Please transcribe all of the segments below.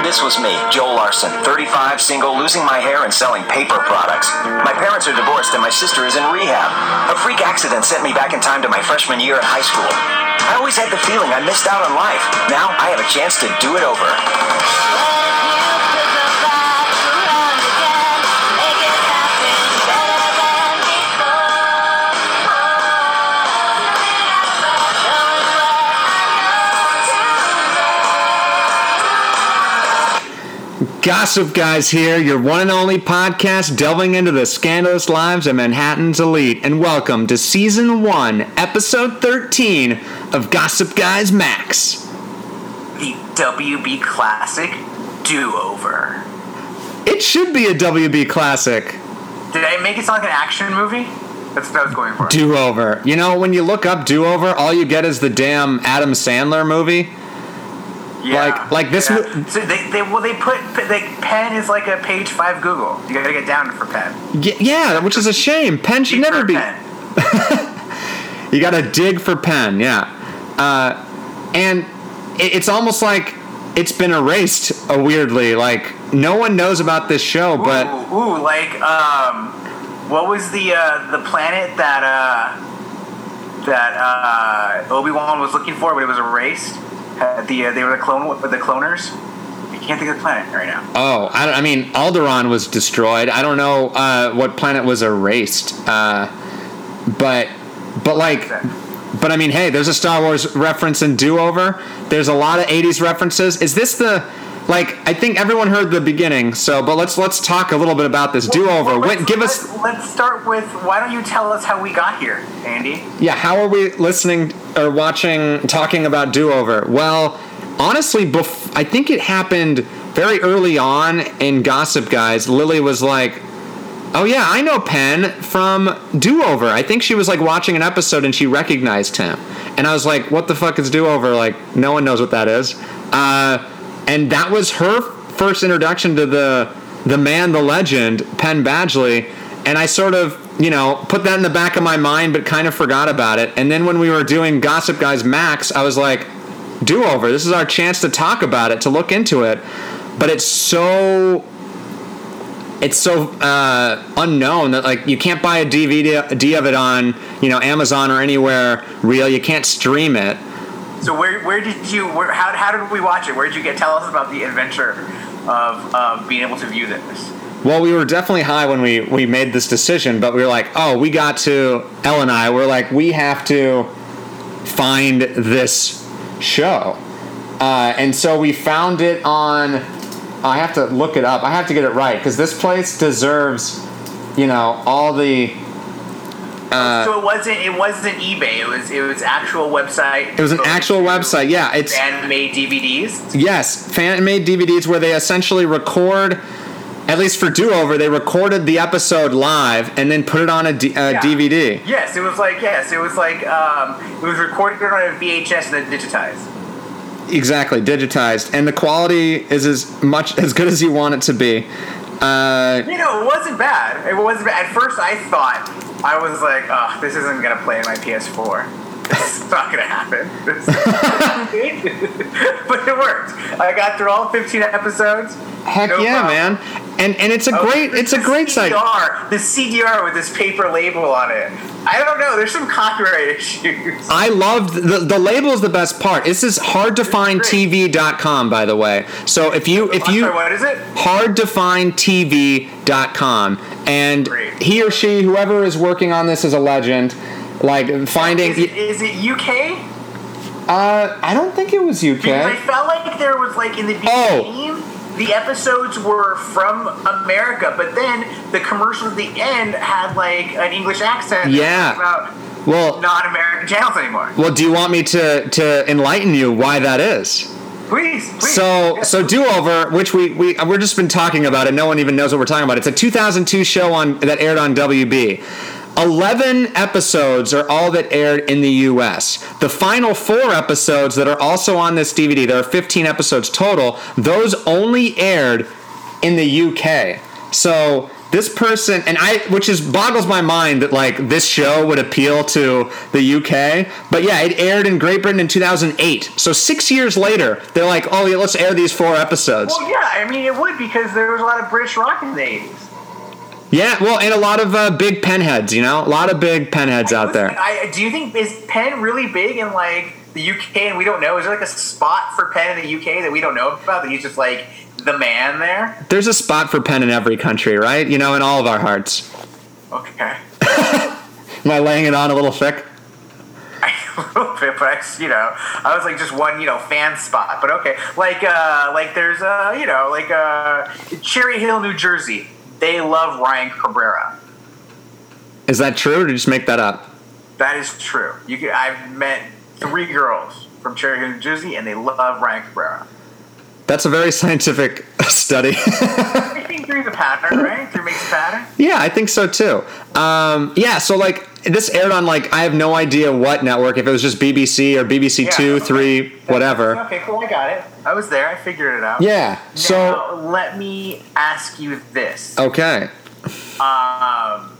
This was me, Joel Larson, 35, single, losing my hair and selling paper products. My parents are divorced and my sister is in rehab. A freak accident sent me back in time to my freshman year in high school. I always had the feeling I missed out on life. Now I have a chance to do it over. Gossip Guys here, your one and only podcast delving into the scandalous lives of Manhattan's elite. And welcome to Season 1, Episode 13 of Gossip Guys Max. The WB Classic Do Over. It should be a WB classic. Did I make it sound like an action movie? That's what I was going for. Do over. You know, when you look up do over, all you get is the damn Adam Sandler movie. Yeah. like- like this Yeah. mo- so they, they well they put like Penn is like a page five Google. You gotta get down for Penn. Y- yeah, which is a shame. Penn should Deep never be. You got to dig for Penn, yeah. Uh, and it, it's almost like it's been erased uh, weirdly. Like no one knows about this show, but ooh, ooh, like um, what was the uh, the planet that uh, that uh, Obi Wan was looking for, but it was erased? Had the uh, they were the clone the cloners. I can't think of the planet right now. oh, I, I mean, Alderaan was destroyed. I don't know uh, what planet was erased, uh, but but like. But I mean, hey, there's a Star Wars reference in Do Over. There's a lot of '80s references. Is this the like? I think everyone heard the beginning. So, but let's let's talk a little bit about this Do Over. Well, give us Let's, let's start with why don't you tell us how we got here, Andy? Yeah, how are we listening or watching, talking about Do Over? Well, honestly, bef- I think it happened very early on in Gossip Guys. Lily was like, Oh, yeah, I know Penn from Do Over. I think she was like watching an episode and she recognized him. And I was like, What the fuck is Do Over? Like, no one knows what that is. Uh, and that was her first introduction to the the man, the legend, Penn Badgley. And I sort of, you know, put that in the back of my mind, but kind of forgot about it. And then when we were doing Gossip Guys Max, I was like, do over. This is our chance to talk about it, to look into it. But it's so it's so uh, unknown that like you can't buy a DVD of it on you know Amazon or anywhere real. You can't stream it. So where where did you where how, how did we watch it? Where did you get? Tell us about the adventure of of being able to view this. Well, we were definitely high when we we made this decision, but we were like, oh, we got to Elle and I. We're like, we have to find this show, uh, and so we found it on. I have to look it up. I have to get it right because this place deserves, you know, all the. Uh, so it wasn't it wasn't eBay. It was it was actual website. It was an actual website. Yeah, it's fan made DVDs. Yes, fan made DVDs where they essentially record, at least for Do Over, they recorded the episode live and then put it on a, D, a Yeah. DVD. Yes, it was like yes, it was like um, it was recorded on a VHS and then digitized. Exactly, digitized. And the quality is as much as good as you want it to be. Uh, You know, it wasn't bad. It wasn't bad. At first, I thought I was like, "Oh, this isn't gonna play in my PS4. This is not gonna happen." But it worked. I got through all 15 episodes. heck No yeah, problem. man. And and it's a Oh, great it's a great site. The CDR with this paper label on it. I don't know. There's some copyright issues. I loved the the label is the best part. This is hard to find TV.com by the way. So if you if you sorry, what is it? hardtofindtv.com and Great. he or she whoever is working on this is a legend like finding Is it, is it UK? uh i don't think it was Because I felt like there was like in the Oh. The episodes were from America, but then the commercial at the end had like an English accent. Yeah. About well not American channels anymore. well do you want me to to enlighten you why that is Please, please. So, Yes. so do over, which we we we're just been talking about it. No one even knows what we're talking about. It's a 2002 show on that aired on WB. 11 episodes are all that aired in the US. The final four episodes that are also on this DVD, there are 15 episodes total, those only aired in the UK. So this person and I which is boggles my mind that like this show would appeal to the UK. But yeah, it aired in Great Britain in 2008. So 6 years later, they're like, "Oh, yeah, let's air these four episodes." Well, yeah, I mean it would because there was a lot of British rock in the eighties. Yeah, well, and a lot of uh, big penheads, you know? A lot of big penheads out there. I, do you think is Penn really big in like the UK and we don't know? Is there like a spot for Penn in the UK that we don't know about that he's just like the man there? There's a spot for Penn in every country, right? You know, in all of our hearts. Okay. Am I laying it on a little thick? a little bit, but I, you know, I was like just one, you know, fan spot. But okay, like, uh, like there's, uh, you know, like, uh, Cherry Hill, New Jersey. They love Ryan Cabrera. Is that true, or did you just make that up? That is true. You can, I've met three girls from Cherry Hill, New Jersey, and they love Ryan Cabrera. That's a very scientific study. I think there's a pattern, right? There makes a pattern. Yeah, I think so too. Um, yeah, so like this aired on like I have no idea what network. If it was just BBC or BBC Yeah, Two, okay. Three, whatever. Okay, cool. I got it. I was there. I figured it out. Yeah. So let me ask you this. okay, Um,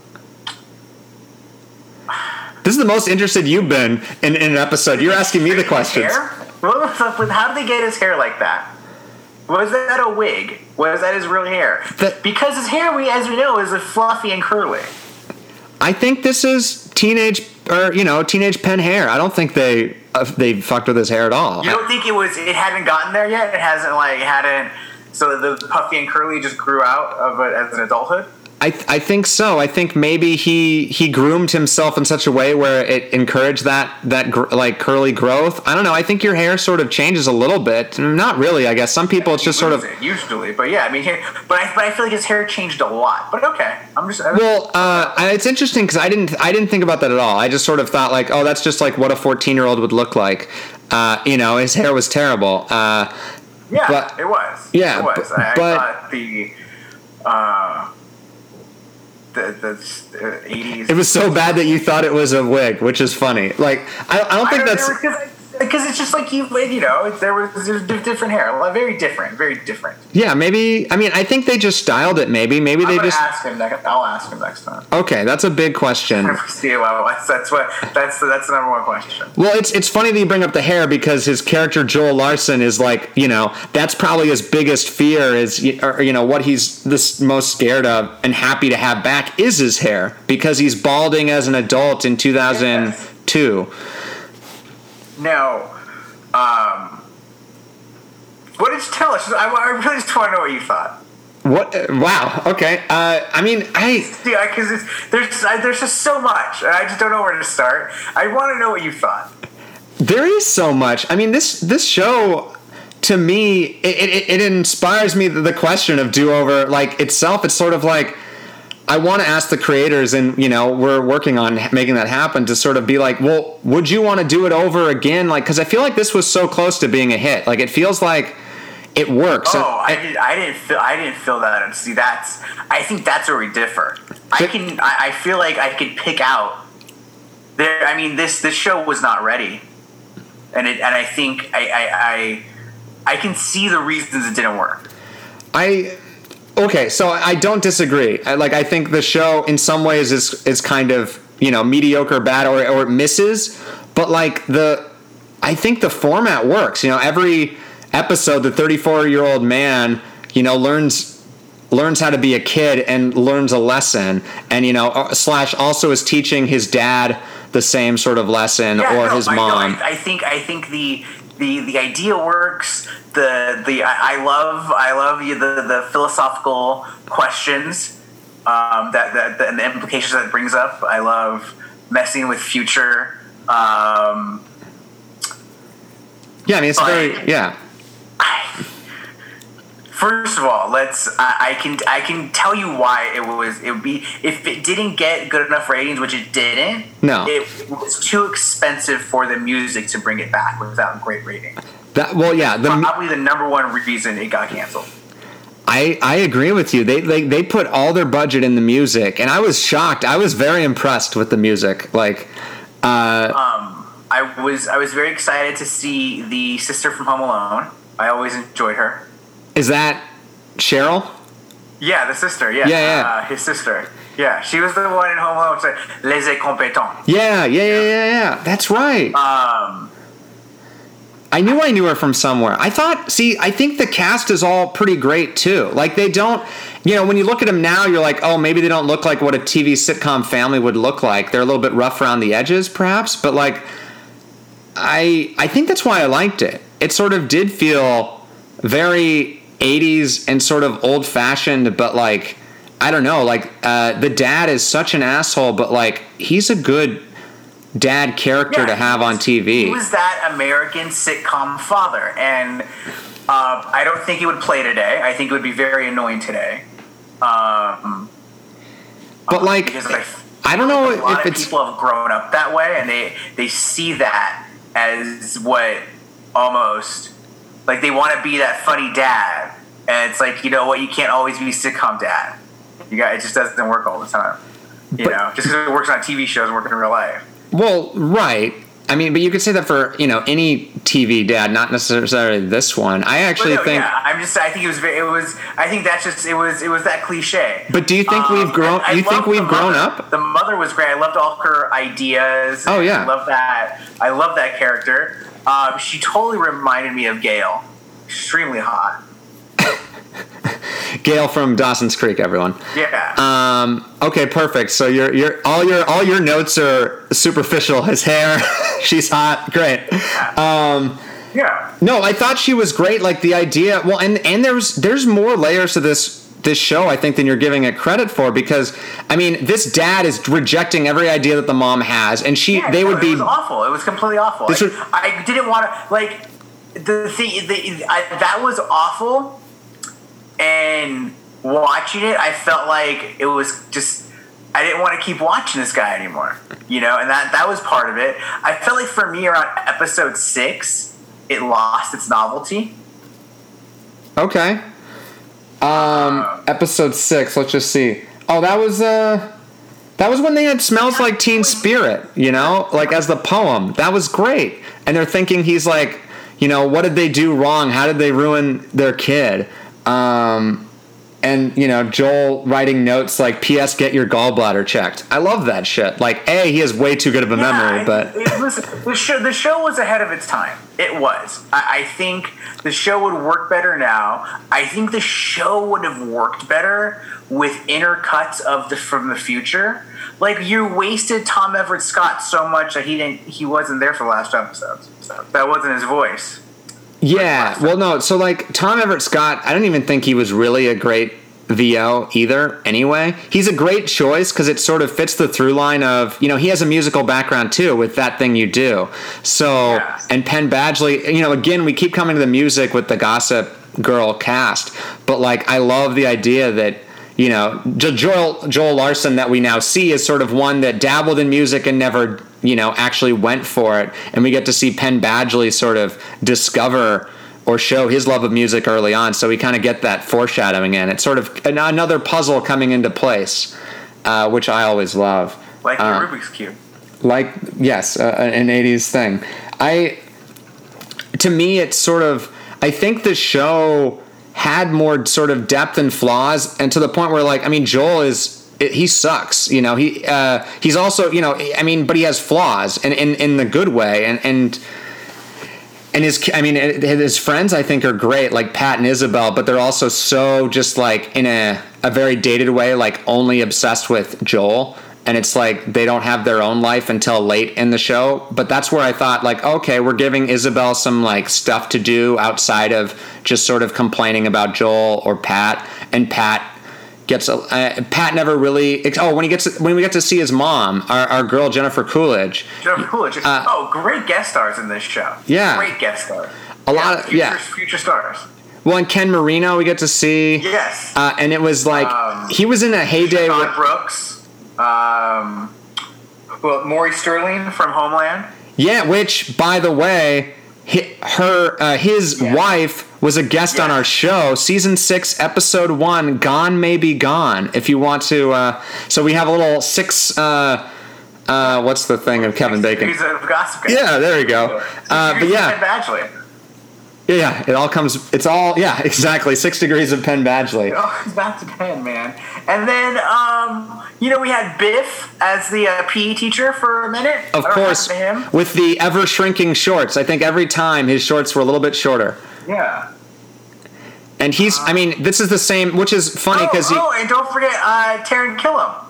this is the most interested you've been in, in an episode. You're asking me the questions. hair? What was up with? How did they get his hair like that? Was that a wig? Was that his real hair? That- because his hair, we as we know, is fluffy and curly. I think this is teenage or you know teenage Penn hair. I don't think they uh, they fucked with his hair at all. You don't think it was? It hadn't gotten there yet. It hasn't like hadn't. So the puffy and curly just grew out of it as an adulthood. I, th- I think so. I think maybe he he groomed himself in such a way where it encouraged that that gr- like curly growth. I don't know. I think your hair sort of changes a little bit. Not really. I guess some people it's just sort of. It, usually, but yeah, I mean, hair, but I but I feel like his hair changed a lot. But okay, I'm just I'm- Well, uh, it's interesting because I didn't I didn't think about that at all. I just sort of thought like, oh, that's just like what a fourteen year old would look like. Uh, you know, his hair was terrible. Uh, yeah, but- it was. yeah, it was. but- I, I thought the uh, the the eighties. it was so bad that you thought it was a wig, which is funny. Like, I, I don't think that's. because it's just like you you know there was there's di- different hair, very different, very different. Yeah, maybe. I mean, I think they just styled it. Maybe, maybe I'm they just. ask him. Next, I'll ask him next time. Okay, that's a big question. See, well, that's, what that's that's the number one question. Well, it's it's funny that you bring up the hair because his character Joel Larson is like you know that's probably his biggest fear is or, you know what he's this most scared of and happy to have back is his hair because he's balding as an adult in 2002. Now, um, what did you tell us? I, I really just want to know what you thought. What? uh, Wow. Okay. Uh, I mean, I Yeah, because there's I, there's just so much, I just don't know where to start. I want to know what you thought. there is so much. I mean, this this show to me it, it, it inspires me the question of do over like itself. It's sort of like I want to ask the creators, and you know, we're working on making that happen to sort of be like, well, would you want to do it over again? Like, because I feel like this was so close to being a hit. Like, it feels like it works. Oh, I did. I didn't feel. I didn't feel that. See, that's. I think that's where we differ. I can. I, I feel like I could pick out. There. I mean, this this show was not ready, and it. And I think I. I. I, I can see the reasons it didn't work. I okay, so I don't disagree. I, like I think the show in some ways is is kind of you know mediocre, bad, or or it misses. But like the, I think the format works. You know, every episode, the thirty four year old man, you know, learns learns how to be a kid and learns a lesson, and you know, uh, slash also is teaching his dad the same sort of lesson Yeah, or no, his I, no, mom. I, I think I think the the the idea works. The the I, I love I love you the the philosophical questions um, that, that that and the implications that it brings up. I love messing with future. Um, yeah, I mean, it's very yeah. First of all, let's. I, I can I can tell you why it was. It would be if it didn't get good enough ratings, which it didn't. No. it was too expensive for the music to bring it back without great ratings. That well, yeah. The Probably the number one reason it got canceled. I, I agree with you. They, they they put all their budget in the music, and I was shocked. I was very impressed with the music. Like, uh, Um, I was I was very excited to see the sister from Home Alone. I always enjoyed her. Is that Cheryl? Yeah, the sister. Yeah, Yeah, yeah. Uh, his sister. Yeah, she was the one in Home Alone. Said Les incompetents. Yeah, yeah, yeah, yeah, yeah. That's right. Um, I knew I knew her from somewhere. I thought, see, I think the cast is all pretty great too. Like they don't, you know, when you look at them now, you're like, oh, maybe they don't look like what a TV sitcom family would look like. They're a little bit rough around the edges, perhaps, but like, I I think that's why I liked it. It sort of did feel very 80s and sort of old fashioned, but like, I don't know, like uh, the dad is such an asshole, but like he's a good dad character Yeah, to have he on TV. He was that American sitcom father, and uh, I don't think he would play today. I think it would be very annoying today. Um, but like, because I, I don't know a lot if of it's people have grown up that way, and they they see that as what almost like they want to be that funny dad, and it's like you know what, you can't always be sitcom dad. You got it just doesn't work all the time. You But- know, just because it works on TV shows, work in real life. Well, right. I mean, but you could say that for you know any TV dad, not necessarily this one. I actually no, think. yeah, I'm just. I think it was. very- It was. I think that's just. It was. It was that cliche. But do you think we've grown- I- I you think we've grown mother. up? The mother was great. I loved all her ideas. Oh, yeah. I love that. I love that character. Um, she totally reminded me of Gail. Extremely hot. Gail from Dawson's Creek, everyone. Yeah. Um, okay, perfect. So your your all your all your notes are superficial. His hair, she's hot, great. Um, yeah. no, I thought she was great. Like the idea. Well, and and there's there's more layers to this this show I think than you're giving it credit for because I mean this dad is rejecting every idea that the mom has, and she Yeah, they no, would be was awful. It was completely awful. This Like, was- I didn't want to like the thing. The, I, that was awful, and watching it, I felt like it was just. I didn't want to keep watching this guy anymore, you know, and that that was part of it. I felt like for me around episode six, it lost its novelty. Okay. Um, episode six. Let's just see. Oh, that was uh, that was when they had "Smells Like Teen Spirit." You know, like as the poem. That was great. And they're thinking he's like, you know, what did they do wrong? How did they ruin their kid? Um, and you know, Joel writing notes like, "P.S. Get your gallbladder checked." I love that shit. Like, a he has way too good of a memory, but it was the show. The show was ahead of its time. It was. I, I think the show would work better now. I think the show would have worked better with inner cuts of the from the future. Like you wasted Tom Everett Scott so much that he didn't. He wasn't there for the last episodes. So that wasn't his voice. Yeah, well, no. So like Tom Everett Scott, I don't even think he was really a great VO either. Anyway, he's a great choice because it sort of fits the through line of you know he has a musical background too with that thing you do. So Yeah. and Penn Badgley, you know, again we keep coming to the music with the Gossip Girl cast, but like I love the idea that. You know, Joel Joel Larson that we now see is sort of one that dabbled in music and never, you know, actually went for it. And we get to see Penn Badgley sort of discover or show his love of music early on. So we kind of get that foreshadowing in. It's sort of an- another puzzle coming into place, uh, which I always love. Like Uh, your Rubik's cube. like yes uh, an 80s thing i to me it's sort of i think the show had more sort of depth and flaws and to the point where like i mean joel is he sucks you know? He uh he's also you know i mean but he has flaws and in in the good way and and and his i mean his friends i think are great like pat and isabel but they're also so just like in a, a very dated way like only obsessed with joel and it's like they don't have their own life until late in the show but that's where i thought like okay we're giving isabel some like stuff to do outside of just sort of complaining about joel or pat and pat gets a uh, pat never really oh when he gets when we get to see his mom our, our girl jennifer coolidge Jennifer Coolidge. oh, great guest stars in this show. Uh, Yeah. Great guest stars. A lot of- future, yeah. Future stars. well and ken marino we get to see Yes. Uh, and it was like Um, he was in a heyday. Where- Brooks. Um, well, Maury Sterling from Homeland. yeah, which by the way, hi- her uh, his Yeah. wife was a guest on our show, season six, episode one. Gone may be gone. If you want to, uh, so we have a little six. Uh, uh, what's the thing of Kevin Bacon? He's a gossip guy. Yeah, there you go. Uh, but yeah, Ted Badgley. Yeah, it all comes. It's all yeah, exactly. Six degrees of Penn Badgley. Oh, it's back to Penn, man. And then, um, you know, we had Biff as the uh, PE teacher for a minute. Of course, him. with the ever shrinking shorts. I think every time his shorts were a little bit shorter. Yeah. And he's, I mean, this is the same, which is funny Oh, because he. oh, and don't forget uh, Taran Killam.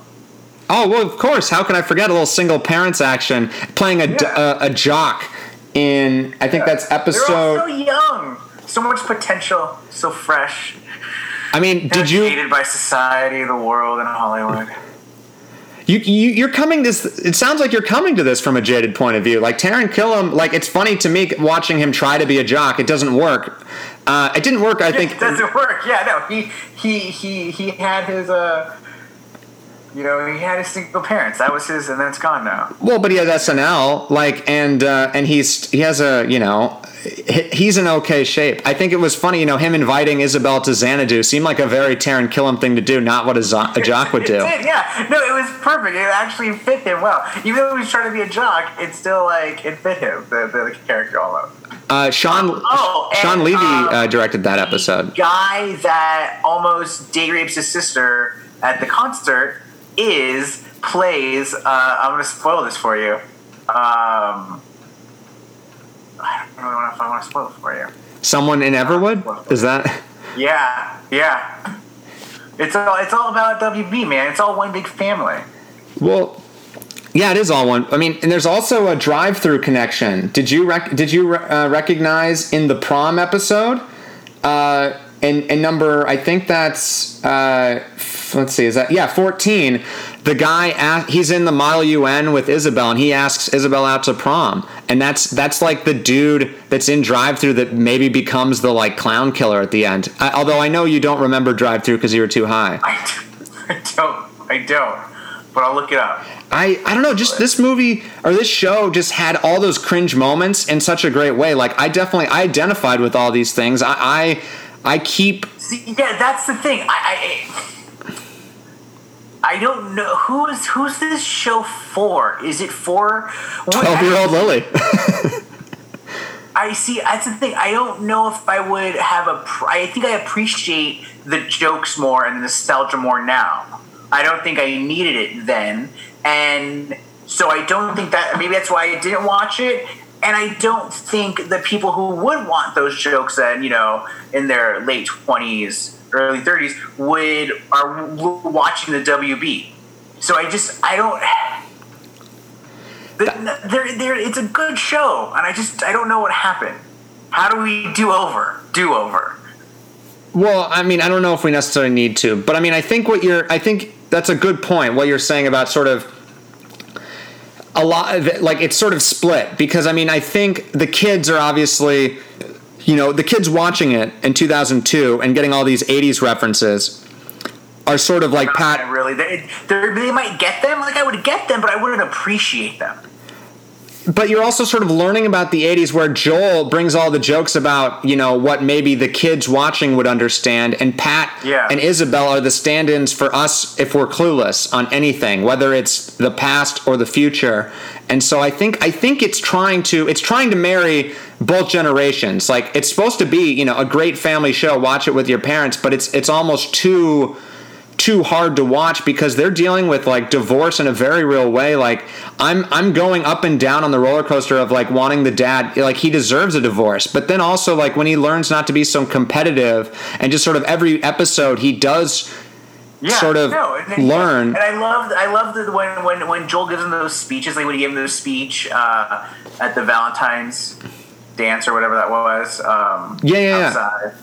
Oh well, of course. How can I forget a little single parents action playing a, d- Yeah. a, a jock in? I think that's They're all episode. so young. So much potential. So fresh. I mean, did you, Hated by society, the world, and Hollywood. you you you're coming this? It sounds like you're coming to this from a jaded point of view. Like Taran Killam, like it's funny to me watching him try to be a jock. It doesn't work. Uh, it didn't work. I think. it doesn't work. Yeah, no. He he he he had his uh. You know, he had his single parents. That was his, and then it's gone now. Well, but he has SNL, like, and uh, and he's he has a you know he's in okay shape. I think it was funny, you know, him inviting Isabel to Xanadu seemed like a very Taran Killam thing to do, not what a, zo- a jock would do. It did, yeah. No, it was perfect. It actually fit him well. Even though he was trying to be a jock, it still like it fit him. The the, character almost. Uh, Sean Oh, and, Shawn Levy um, uh, directed that episode. guy that almost date rapes his sister at the concert is plays. Uh, I'm gonna spoil this for you. Um, I don't really know if I want to spoil it for you. Someone in Everwood is that? Yeah, yeah. It's all it's all about WB, man. It's all one big family. Well, yeah, it is all one. I mean, and there's also a drive-through connection. Did you rec- did you uh, recognize in the prom episode? Uh, and, and number, I think that's uh, f- let's see, is that yeah, fourteen. The guy he's in the Model UN with Isabel, and he asks Isabel out to prom, and that's that's like the dude that's in drive-through that maybe becomes the like clown killer at the end. I, although I know you don't remember drive-through because you were too high. I, I don't, I don't. But I'll look it up. I, I don't know, just this movie or this show just had all those cringe moments in such a great way. Like I definitely I identified with all these things. I I, I keep See, yeah, that's the thing. I, I, I don't know who's who's this show for. Is it for twelve year old Lily. I see. That's the thing. I don't know if I would have a. I think I appreciate the jokes more and the nostalgia more now. I don't think I needed it then, and so I don't think that. Maybe that's why I didn't watch it. And I don't think the people who would want those jokes then, you know, in their late twenties, early thirties, would are watching the WB. So I just I don't. The- There, there, it's a good show, and I just I don't know what happened. How do we do over? Do over? Well, I mean, I don't know if we necessarily need to, but I mean, I think what you're, I think that's a good point. What you're saying about sort of a lot of it, like it's sort of split because I mean, I think the kids are obviously, you know, the kids watching it in 2002 and getting all these 80s references are sort of like Pat. really. They, they, they might get them. Like I would get them, but I wouldn't appreciate them. But you're also sort of learning about the 80s where Joel brings all the jokes about, you know, what maybe the kids watching would understand and Pat Yeah. and Isabel are the stand-ins for us if we're clueless on anything, whether it's the past or the future. And so I think I think it's trying to it's trying to marry both generations. Like it's supposed to be, you know, a great family show, watch it with your parents, but it's it's almost too too hard to watch because they're dealing with like divorce in a very real way like i'm i'm going up and down on the roller coaster of like wanting the dad like he deserves a divorce but then also like when he learns not to be so competitive and just sort of every episode he does Yeah, sort of no, and, learn And I loved, I loved it when when when Joel gives them those speeches, like when he gave them those speech uh, at the Valentine's dance or whatever that was. Um, Yeah, yeah, yeah.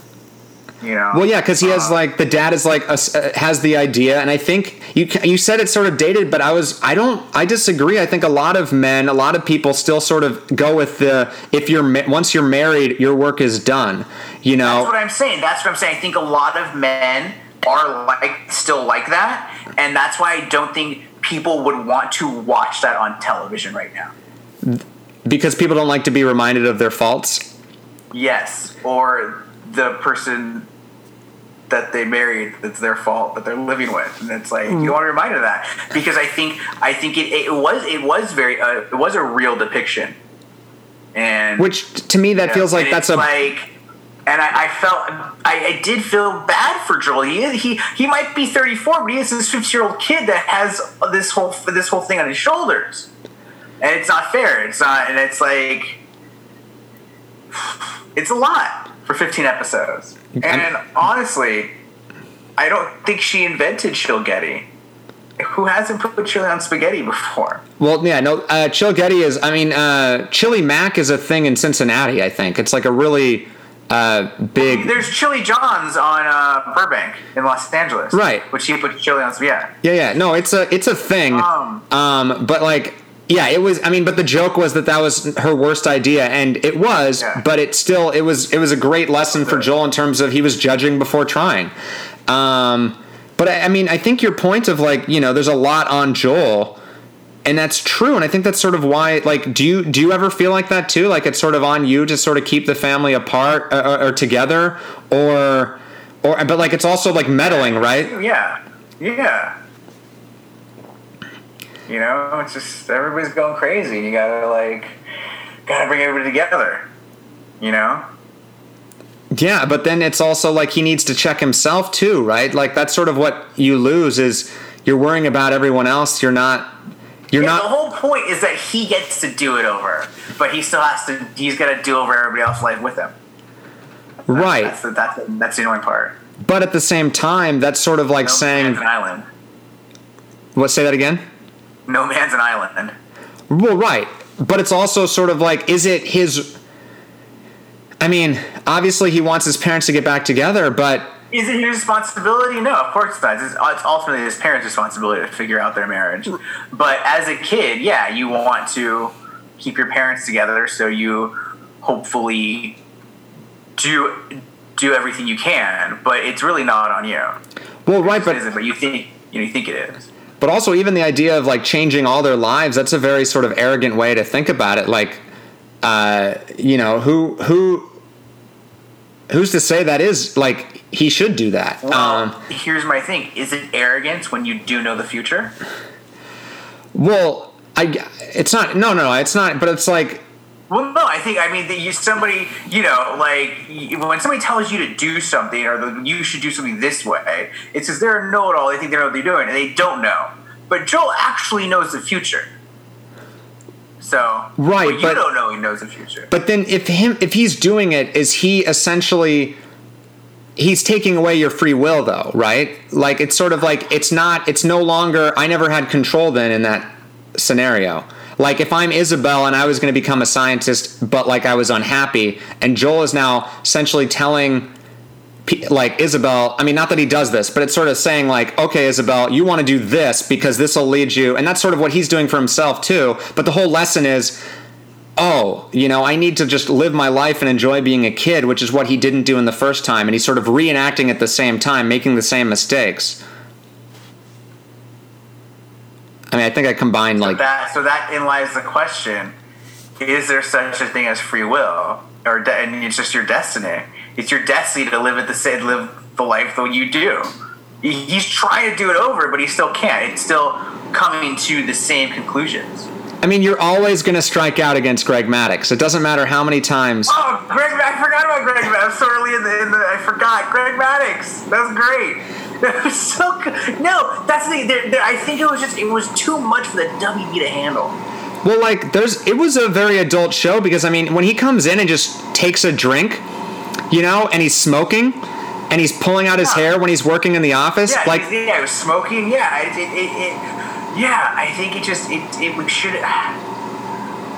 You know. Well, yeah, because he has Uh, like the dad is like a, uh, has the idea, and I think you you said it's sort of dated, but I was I don't I disagree. I think a lot of men, a lot of people still sort of go with the if you're once you're married, your work is done. You know, That's what I'm saying. That's what I'm saying. I think a lot of men are like still like that, and that's why I don't think people would want to watch that on television right now. because people don't like to be reminded of their faults. Yes, or the person that they married that's their fault that they're living with, and it's like you want to remind of that. Because I think I think it, it was it was very uh, it was a real depiction, and Which to me that Yeah, feels like that's a like and I, I felt I, I did feel bad for Joel. He is, he he might be 34, but he is this 50 year old kid that has this whole this whole thing on his shoulders, and it's not fair. It's not, and it's like it's a lot for 15 episodes. And honestly, I don't think she invented Chilgetty. Who hasn't put chili on spaghetti before? Well, yeah, no. Uh, Chilgetty is. I mean, uh, chili mac is a thing in Cincinnati. I think it's like a really uh, big. There's Chili John's on uh, Burbank in Los Angeles, Right. Which he put chili on. Yeah, Yeah, yeah. No, it's a it's a thing. Um. Um, but like, yeah, it was. I mean, but the joke was that that was her worst idea, and it was. Yeah. But it still it was it was a great lesson for Joel in terms of he was judging before trying. Um, but I, I mean, I think your point of like you know, there's a lot on Joel. And that's true, and I think that's sort of why. Like, do you do you ever feel like that too? Like, it's sort of on you to sort of keep the family apart uh, or, or together, or, or, but like it's also like meddling, right? yeah, yeah. You know, it's just everybody's going crazy. You gotta like, gotta bring everybody together. You know. Yeah, but then it's also like he needs to check himself too, right? Like that's sort of what you lose is you're worrying about everyone else. You're not. You're Yeah, the whole point is that he gets to do it over, but he still has to. He's got to do over everybody else's life with him. Right, That's the, that's the, that's the annoying part. but at the same time, that's sort of like No saying, an island. "What? Say that again." No man's an island. Well, right, but it's also sort of like, is it his? I mean, obviously, he wants his parents to get back together, but Is it his responsibility? No, of course it's not. It's, ultimately his parents' responsibility to figure out their marriage. But as a kid, yeah, you want to keep your parents together, so you hopefully do do everything you can. But it's really not on you. well, right, but isn't, but you think you know you think it is. But also, even the idea of like changing all their lives, that's a very sort of arrogant way to think about it. Like, uh, you know, who, who, who's to say that is like he should do that? Well, Um, here's my thing: Is it arrogance when you do know the future? well, I, it's not, no, no, it's not, but it's like, Well, no, I think I mean that you somebody you know like when somebody tells you to do something or the, you should do something this way, it's because they're a know-it-all. They think they know what they're doing, and they don't know. But Joel actually knows the future. So Right, but you but- don't know he knows the future. but then if him, if he's doing it, is he essentially, he's taking away your free will though, right? Like, it's sort of like, it's not, it's no longer, I never had control then in that scenario. Like if I'm Isabel and I was going to become a scientist, but like I was unhappy, and Joel is now essentially telling, like Isabel. I mean, not that he does this, but it's sort of saying like, okay, Isabel, you want to do this because this will lead you, and that's sort of what he's doing for himself too. But the whole lesson is, oh, you know, I need to just live my life and enjoy being a kid, which is what he didn't do in the first time, and he's sort of reenacting at the same time, making the same mistakes. I mean, I think I combined like that so that in lies the question: Is there such a thing as free will, or de- and it's just your destiny? It's your destiny to live at the same live the life that you do. He's trying to do it over, but he still can't. It's still coming to the same conclusions. I mean, you're always going to strike out against Greg Maddux. It doesn't matter how many times. Oh, Greg! I forgot about Greg. Maddux. I'm so early in the, in the. I forgot Greg Maddux. That was great. Was so good. No, that's the. There, there, I think it was just. It was too much for the WB to handle. Well, like, there's. It was a very adult show because, I mean, when he comes in and just takes a drink, you know, and he's smoking, and he's pulling out his Yeah. hair when he's working in the office, Yeah, like, yeah, it was smoking. Yeah, it, it, it, it yeah. I think it just it it we should.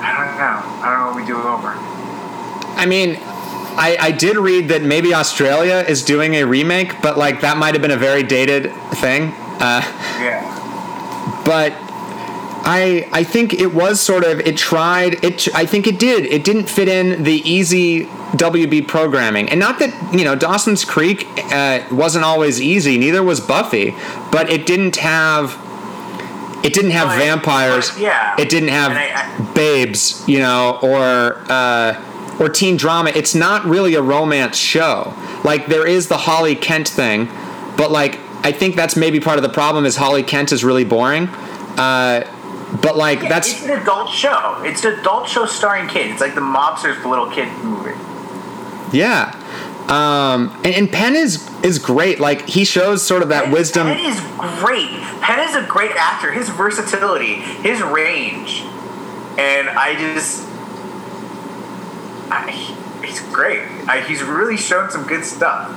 I don't know. I don't know what we do over. I mean, I, I did read that maybe Australia is doing a remake, but like that might have been a very dated thing. Uh, Yeah. but I I think it was sort of it tried it I think it did it didn't fit in the easy WB programming and not that you know Dawson's Creek uh, wasn't always easy neither was Buffy but it didn't have it didn't have vampires but, yeah. it didn't have And I- babes you know or uh, or teen drama it's not really a romance show like there is the Holly Kent thing but like I think that's maybe part of the problem is Holly Kent is really boring uh, but like Yeah, that's it's an adult show. It's an adult show starring kids. It's like the mobsters, the little kid movie. yeah Um, and, and Penn is is great. Like he shows sort of that Penn, wisdom. Penn is great. Penn is a great actor. His versatility, his range, and I just, I, he's great. I, he's really shown some good stuff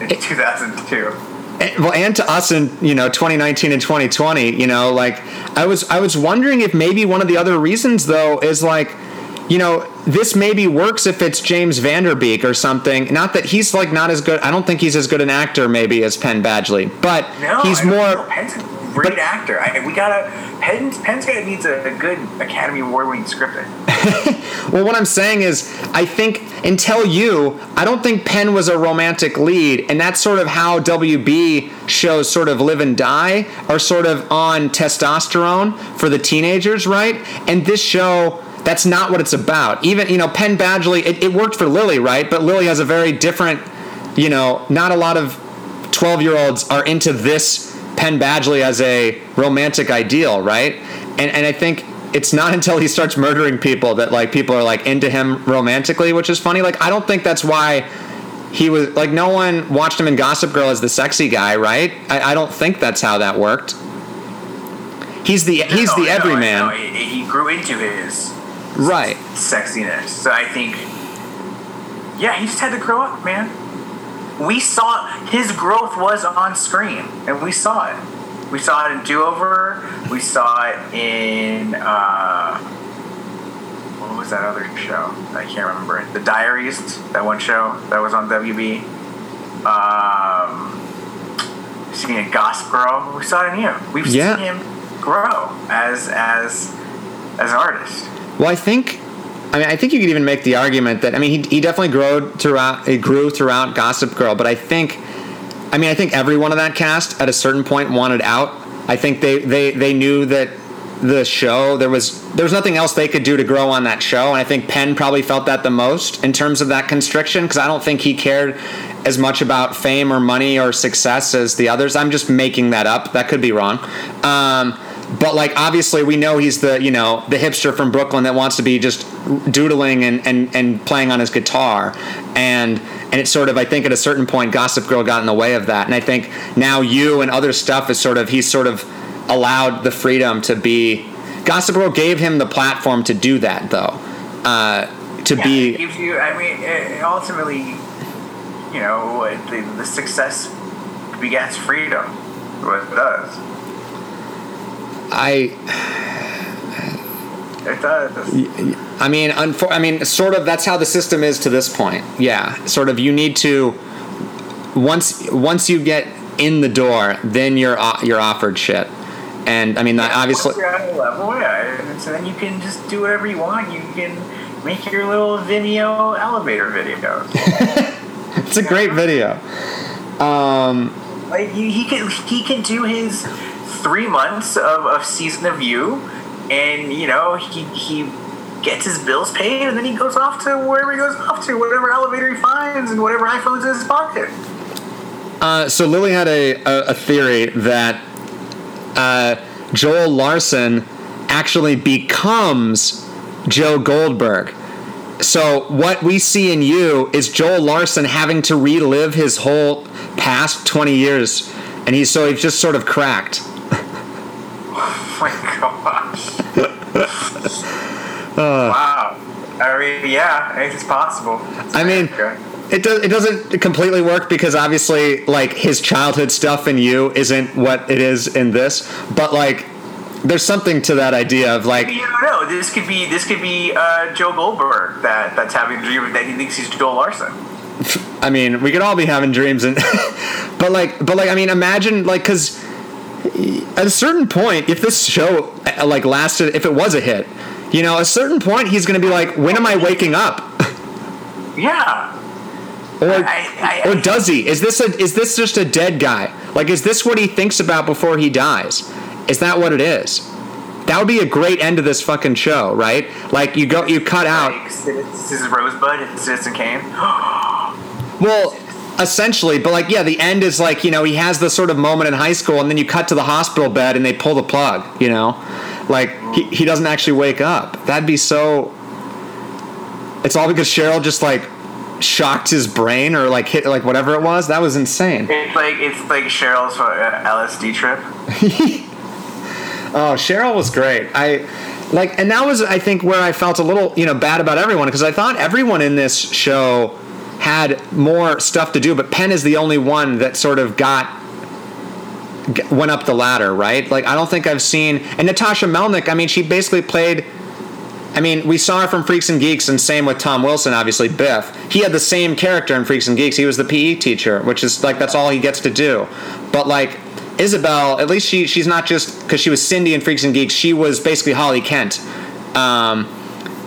in 2002. And- eh, well and to us in you know 2019 and 2020 you know like i was i was wondering if maybe one of the other reasons though is like you know this maybe works if it's james van der beek or something not that he's like not as good i don't think he's as good an actor maybe as penn badgley but No, he's more know. Penn's a great but- actor. I, we gotta Penn's Penn's got needs a, a good Academy Award winning script. Well, what I'm saying is, I think until you, I don't think Penn was a romantic lead, and that's sort of how WB shows sort of live and die are sort of on testosterone for the teenagers, right? And this show, that's not what it's about. Even you know, Penn Badgley, it, it worked for Lily, right? But Lily has a very different, you know, not a lot of 12 year olds are into this Penn Badgley as a romantic ideal, right? And and I think it's not until he starts murdering people that like people are like into him romantically, which is funny. Like I don't think that's why he was like no one watched him in Gossip Girl as the sexy guy, right? I, I don't think that's how that worked. He's the he's No, the no, everyman, no, he, he grew into his right? sexiness. So I think, yeah, he just had to grow up, man. We saw his growth was on screen, and we saw it. We saw it in Do Over. We saw it in uh, what was that other show? I can't remember it. The Diaries, that one show that was on WB. Um, seen in Gossip Girl. We saw it in him. We've Yeah. seen him grow as as as an artist. Well, I think, I mean, I think you could even make the argument that I mean, he, he definitely grew throughout. He grew throughout Gossip Girl, but I think, I mean, I think everyone of that cast at a certain point wanted out. I think they they they knew that the show there was there was nothing else they could do to grow on that show, and I think Penn probably felt that the most in terms of that constriction because I don't think he cared as much about fame or money or success as the others. I'm just making that up. That could be wrong. Um, but like obviously we know he's the you know the hipster from Brooklyn that wants to be just doodling and, and, and playing on his guitar and and it's sort of I think at a certain point Gossip Girl got in the way of that and I think now you and other stuff is sort of he's sort of allowed the freedom to be Gossip Girl gave him the platform to do that though uh, to Yeah, be gives you. I mean, it, ultimately, you know, the, the success begets freedom. What it does. I It does. I mean, unfor- I mean, sort of. That's how the system is to this point. Yeah, sort of. You need to once once you get in the door, then you're o- you're offered shit. And I mean, that obviously, Once you're at a level, yeah, and so then you can just do whatever you want. You can make your little Vimeo elevator videos. it's a great video. Um, like he, he can he can do his three months of, of season of you, and you know he he gets his bills paid, and then he goes off to wherever he goes off to, whatever elevator he finds, and whatever iPhone's in his pocket. uh, so Lily had a, a, a theory that uh, Joel Larson actually becomes Joe Goldberg. So what we see in you is Joel Larson having to relive his whole past 20 years, and he's so he's just sort of cracked. Oh my gosh! wow. I mean, yeah, it's possible. I mean, Okay. it does it doesn't completely work because obviously like his childhood stuff in you isn't what it is in this, but like there's something to that idea of like You don't know. This could be this could be uh, Joe Goldberg that that's having a dream that he thinks he's Joel Larson. I mean, we could all be having dreams and but like but like I mean, imagine like cuz at a certain point if this show uh, like lasted if it was a hit, you know, at a certain point he's going to be like when am I waking up? Yeah. Or I- I- or does he? Is this a is this just a dead guy? Like is this what he thinks about before he dies? Is that what it is? That would be a great end to this fucking show, right? Like you go you cut out this is Rosebud and Citizen Kane. well essentially, but like yeah, the end is like, you know, he has this sort of moment in high school and then you cut to the hospital bed and they pull the plug, you know? Like he, he doesn't actually wake up. That'd be so it's all because Cheryl just like shocked his brain or like hit like whatever it was. That was insane. It's like it's like Cheryl's uh, LSD trip. Oh, Cheryl was great. I like, and that was I think where I felt a little you know bad about everyone because I thought everyone in this show had more stuff to do, but Penn is the only one that sort of got went up the ladder, right? Like I don't think I've seen and Natasha Melnick. I mean, she basically played. I mean, we saw her from Freaks and Geeks, and same with Tom Wilson, obviously Biff. He had the same character in Freaks and Geeks. He was the PE teacher, which is like that's all he gets to do. But like Isabel, at least she she's not just because she was Cindy in Freaks and Geeks. She was basically Holly Kent um,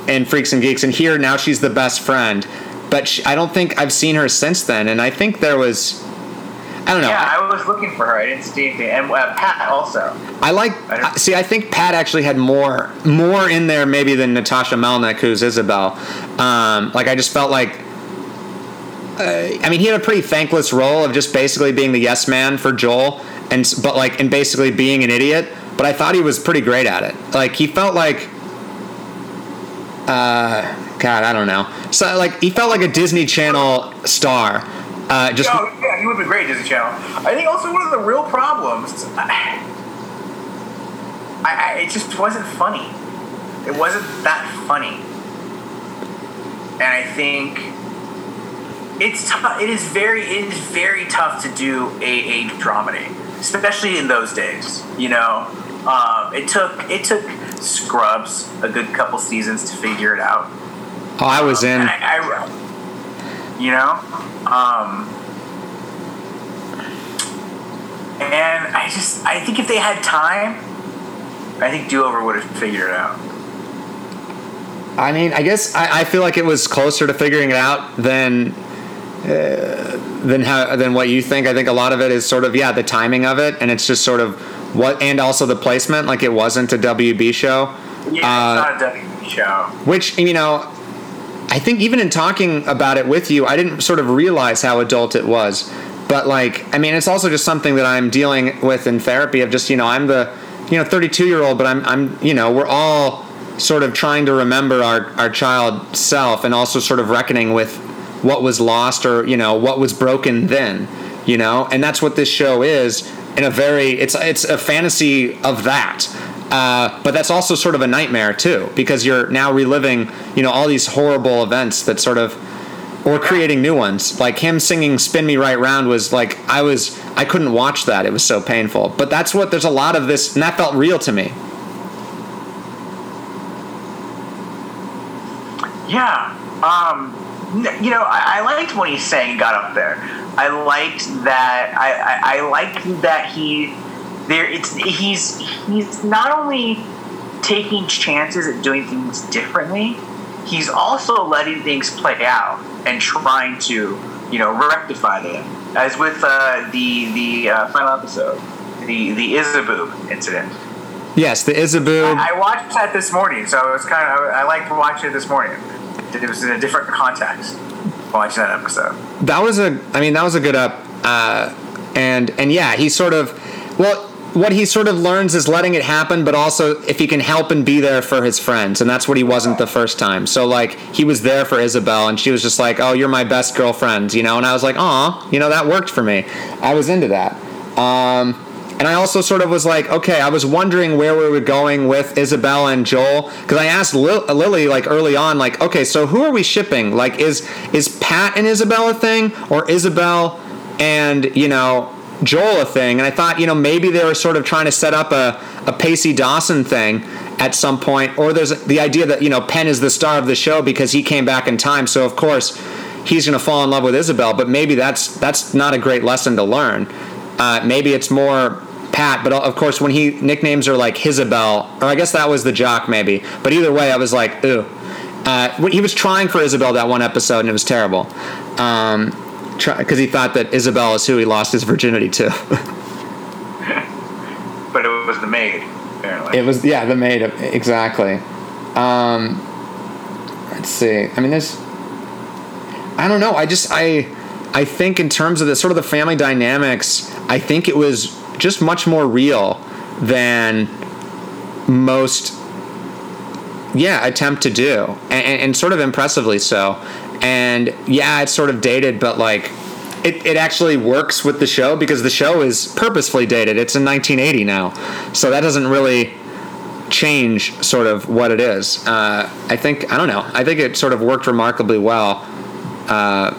in Freaks and Geeks, and here now she's the best friend. But she, I don't think I've seen her since then, and I think there was. I don't know. Yeah, I was looking for her. I didn't see anything, and uh, Pat also. I like. I see, I think Pat actually had more more in there maybe than Natasha Melnick, who's Isabel. Um, like I just felt like. Uh, I mean, he had a pretty thankless role of just basically being the yes man for Joel, and but like and basically being an idiot. But I thought he was pretty great at it. Like he felt like. Uh, God, I don't know. So like he felt like a Disney Channel star. Uh, just Oh yeah, he would be great Disney Channel. I think also one of the real problems. I, I, it just wasn't funny. It wasn't that funny, and I think it's tough. It is very, it is very tough to do a, a dramedy, especially in those days. You know, um, it took it took Scrubs a good couple seasons to figure it out. Oh, I was in. I, I you know, um, and I just, I think if they had time, I think Do Over would have figured it out. I mean, I guess I, I feel like it was closer to figuring it out than uh, than how than what you think. I think a lot of it is sort of yeah, the timing of it, and it's just sort of what, and also the placement. Like it wasn't a WB show, Yeah, Uh, it's not a WB show. which you know, I think even in talking about it with you, I didn't sort of realize how adult it was. But like, I mean, it's also just something that I'm dealing with in therapy. Of just you know, I'm the you know 32 year old, but I'm I'm you know we're all sort of trying to remember our our child self, and also sort of reckoning with what was lost or you know what was broken then. You know, and that's what this show is. In a very, it's it's a fantasy of that. Uh, but that's also sort of a nightmare too, because you're now reliving, you know, all these horrible events that sort of, or creating new ones. Like him singing "Spin Me Right Round" was like I was, I couldn't watch that; it was so painful. But that's what there's a lot of this, and that felt real to me. Yeah. Um, you know, I, I liked when he sang "Got Up There." I liked that. I, I, I liked that he there. It's he's he's not only taking chances at doing things differently. He's also letting things play out and trying to you know rectify them. As with uh, the the uh, final episode, the the Isaboob incident. Yes, the Isaboo. I watched that this morning, so it was kind of I liked watching it this morning. It was in a different context watching that episode. that was a i mean that was a good up uh, and and yeah he sort of well what he sort of learns is letting it happen but also if he can help and be there for his friends and that's what he wasn't the first time. So like he was there for isabel and she was just like oh you're my best girlfriend you know? And i was like oh you know that worked for me. I was into that. Um, and I also sort of was like, okay, I was wondering where we were going with Isabel and Joel because I asked Lil- Lily like early on, like, okay, so who are we shipping? Like, is is Pat and Isabel a thing, or Isabel and you know Joel a thing? And I thought, you know, maybe they were sort of trying to set up a a Pacey Dawson thing at some point, or there's the idea that you know Penn is the star of the show because he came back in time, so of course he's going to fall in love with Isabel. But maybe that's that's not a great lesson to learn. Uh, maybe it's more Pat, but of course when he nicknames her like Isabel, or I guess that was the jock maybe. But either way, I was like, ooh. Uh, he was trying for Isabel that one episode, and it was terrible. Um, because he thought that Isabel is who he lost his virginity to. But it was the maid, apparently. it was yeah, the maid exactly. Um, let's see. I mean, there's. I don't know. I just I I think in terms of the sort of the family dynamics, I think it was just much more real than most yeah attempt to do and, and, and sort of impressively so and yeah, it's sort of dated, but like. It, it actually works with the show because the show is purposefully dated. It's in 1980 now. So that doesn't really change sort of what it is. Uh, I think I don't know. I think it sort of worked remarkably well. Uh,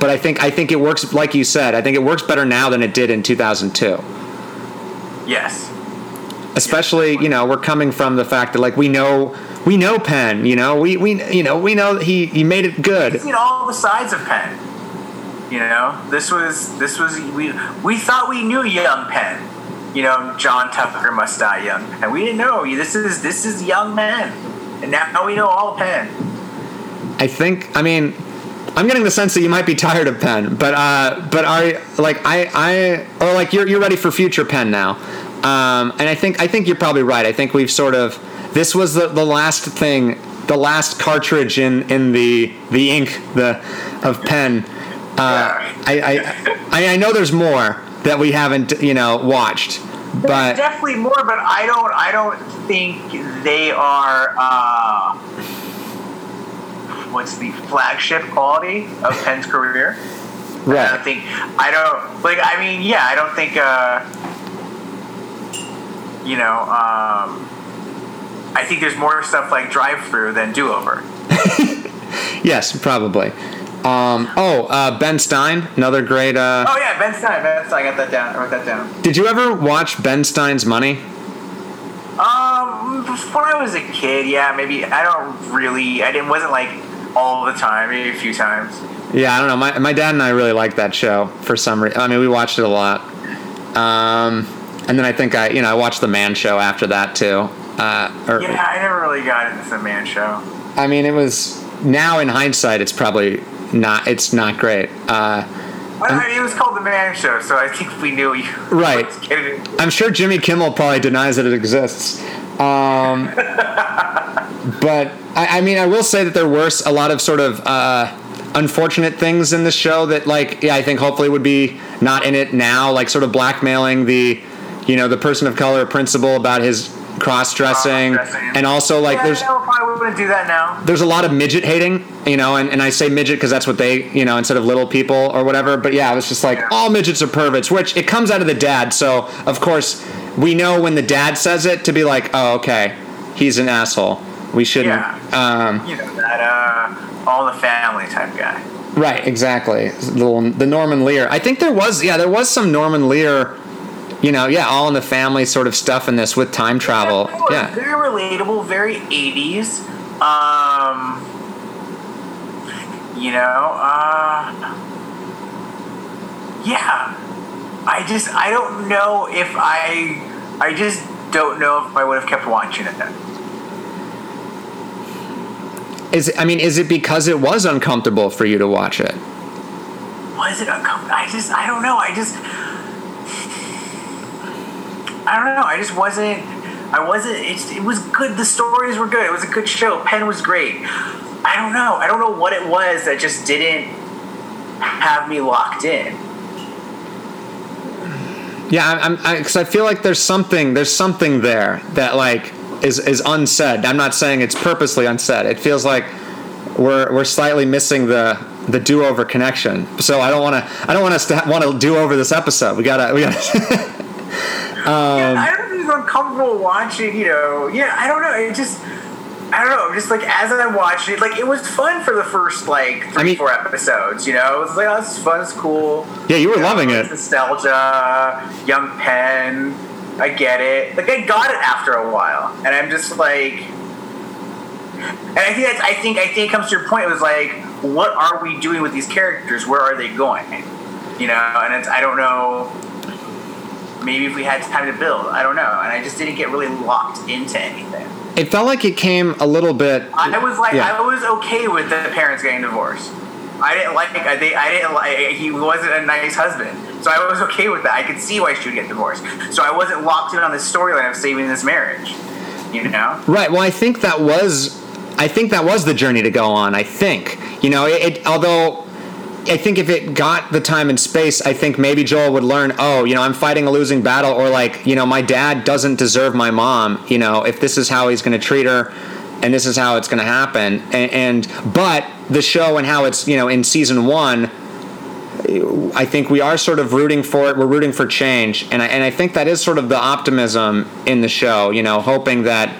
but I think I think it works like you said. I think it works better now than it did in 2002. Yes. Especially, you know, we're coming from the fact that like we know we know Penn. You know, we we you know we know he he made it good. We've seen all the sides of Penn. You know, this was this was we we thought we knew young Penn. You know, John Tucker must die young, and we didn't know. This is this is young Penn, and now we know all Penn. I think. I mean, I'm getting the sense that you might be tired of Penn, but uh, but are like I I or like you're you're ready for future Penn now, um, and I think I think you're probably right. I think we've sort of this was the, the last thing, the last cartridge in in the the ink the of pen. Uh, I, I I I know there's more that we haven't you know watched, There's but definitely more, but I don't I don't think they are. Uh, what's the flagship quality of Penn's career? Right. I don't think I don't like. I mean, yeah, I don't think. Uh, you know, um, I think there's more stuff like Drive Through than Do Over. Yes, probably. Um, oh, uh, Ben Stein, another great. Uh, Oh yeah, Ben Stein. Ben Stein. I got that down. I wrote that down. Did you ever watch Ben Stein's Money? Um, when I was a kid, yeah, maybe I don't really. I didn't. Wasn't like all the time. Maybe a few times. Yeah, I don't know. My, my dad and I really liked that show for some reason. I mean, we watched it a lot. Um, and then I think I, you know, I watched the Man Show after that too. Uh, or, Yeah, I never really got into the Man Show. I mean, it was now in hindsight, it's probably not. It's not great. Uh, I mean, it was called the Man Show, so I think we knew you. Right. I'm sure Jimmy Kimmel probably denies that it exists. Um, but I, I mean, I will say that there were a lot of sort of uh, unfortunate things in the show that, like, yeah, I think hopefully would be not in it now, like sort of blackmailing the, you know, the person of color principal about his cross dressing, and also like yeah, there's probably wouldn't do that now. there's a lot of midget hating, you know, and, and I say midget because that's what they, you know, instead of little people or whatever. But yeah, it's just like Yeah. all midgets are perverts, which it comes out of the dad. So of course we know when the dad says it to be like, oh, okay, he's an asshole. We shouldn't. Yeah. Um, You know that uh, all the family type guy. right, exactly. The, the Norman Lear. I think there was, yeah, there was some Norman Lear. You know, yeah, all in the family sort of stuff in this with time travel. Was Yeah. Very relatable, very 80s. Um, you know, uh, yeah. I just, I don't know if I, I just don't know if I would have kept watching it. Is it, I mean, is it because it was uncomfortable for you to watch it? Was it uncomfortable? I just, I don't know. I just, I don't know. I just wasn't. I wasn't. It, it was good. The stories were good. It was a good show. Penn was great. I don't know. I don't know what it was that just didn't have me locked in. Yeah, I'm because I, I feel like there's something there's something there that like is is unsaid. I'm not saying it's purposely unsaid. It feels like we're we're slightly missing the the do over connection. So I don't want to I don't want us to want to do over this episode. We gotta we gotta. Um, I don't know if I'm comfortable watching. You know, yeah. I don't know. It just. I don't know. Just like as I watched it, like it was fun for the first like three, I mean- four episodes. You know, it was like, oh, this is fun. It's cool. yeah, you were You loving it. Nostalgia, young Penn. I get it. Like I got it after a while, and I'm just like, and I think that's. I think. I think it comes to your point. It was like, what are we doing with these characters? Where are they going? You know, and it's. I don't know. Maybe if we had time to build, I don't know. And I just didn't get really locked into anything. It felt like it came a little bit. I was like, Yeah. I was okay with the parents getting divorced. I didn't like. I, they, I didn't like. He wasn't a nice husband, so I was okay with that. I could see why she would get divorced. So I wasn't locked in on this storyline of saving this marriage. You know? Right. Well, I think that was, I think that was the journey to go on. I think you know it. it although, I think if it got the time and space, I think maybe Joel would learn. Oh, you know, I'm fighting a losing battle, or like, you know, my dad doesn't deserve my mom. You know, if this is how he's going to treat her, and this is how it's going to happen, and, and but the show and how it's you know in season one. I think we are sort of rooting for it. We're rooting for change, and I, and I think that is sort of the optimism in the show. You know, hoping that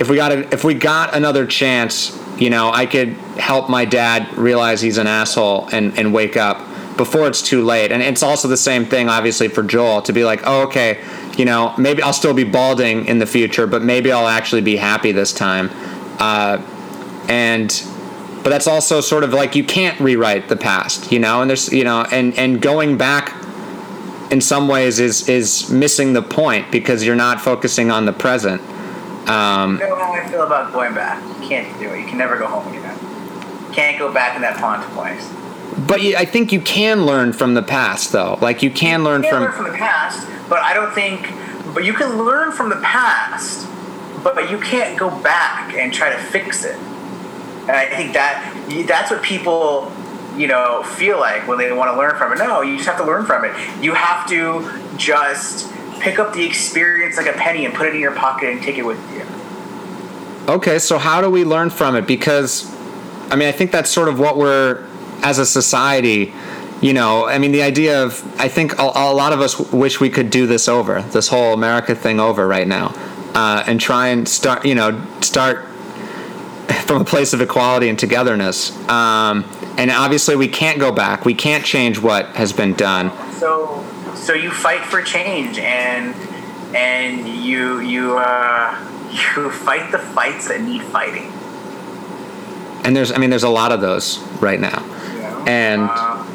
if we got if we got another chance, you know, I could help my dad realize he's an asshole and and wake up before it's too late. And it's also the same thing, obviously, for Joel to be like, oh, okay, you know, maybe I'll still be balding in the future, but maybe I'll actually be happy this time. Uh, and but that's also sort of like you can't rewrite the past, you know, and there's you know, and and going back in some ways is is missing the point because you're not focusing on the present. Um, You know how I feel about going back. You can't do it. You can never go home again. You can't go back in that pond twice. but you, I think you can learn from the past, though. Like you can learn You can from. learn from the past, but I don't think. But you can learn from the past, but, but you can't go back and try to fix it. And I think that that's what people, you know, feel like when they want to learn from it. No, you just have to learn from it. You have to just pick up the experience like a penny and put it in your pocket and take it with you. Okay, so how do we learn from it? Because, I mean, I think that's sort of what we're, as a society, you know, I mean, the idea of, I think a, a lot of us wish we could do this over, this whole America thing over right now, uh, and try and start, you know, start from a place of equality and togetherness. Um, and obviously, we can't go back. We can't change what has been done. So, so you fight for change and and you you uh, you fight the fights that need fighting. And there's, I mean, there's a lot of those right now. Know? And Uh,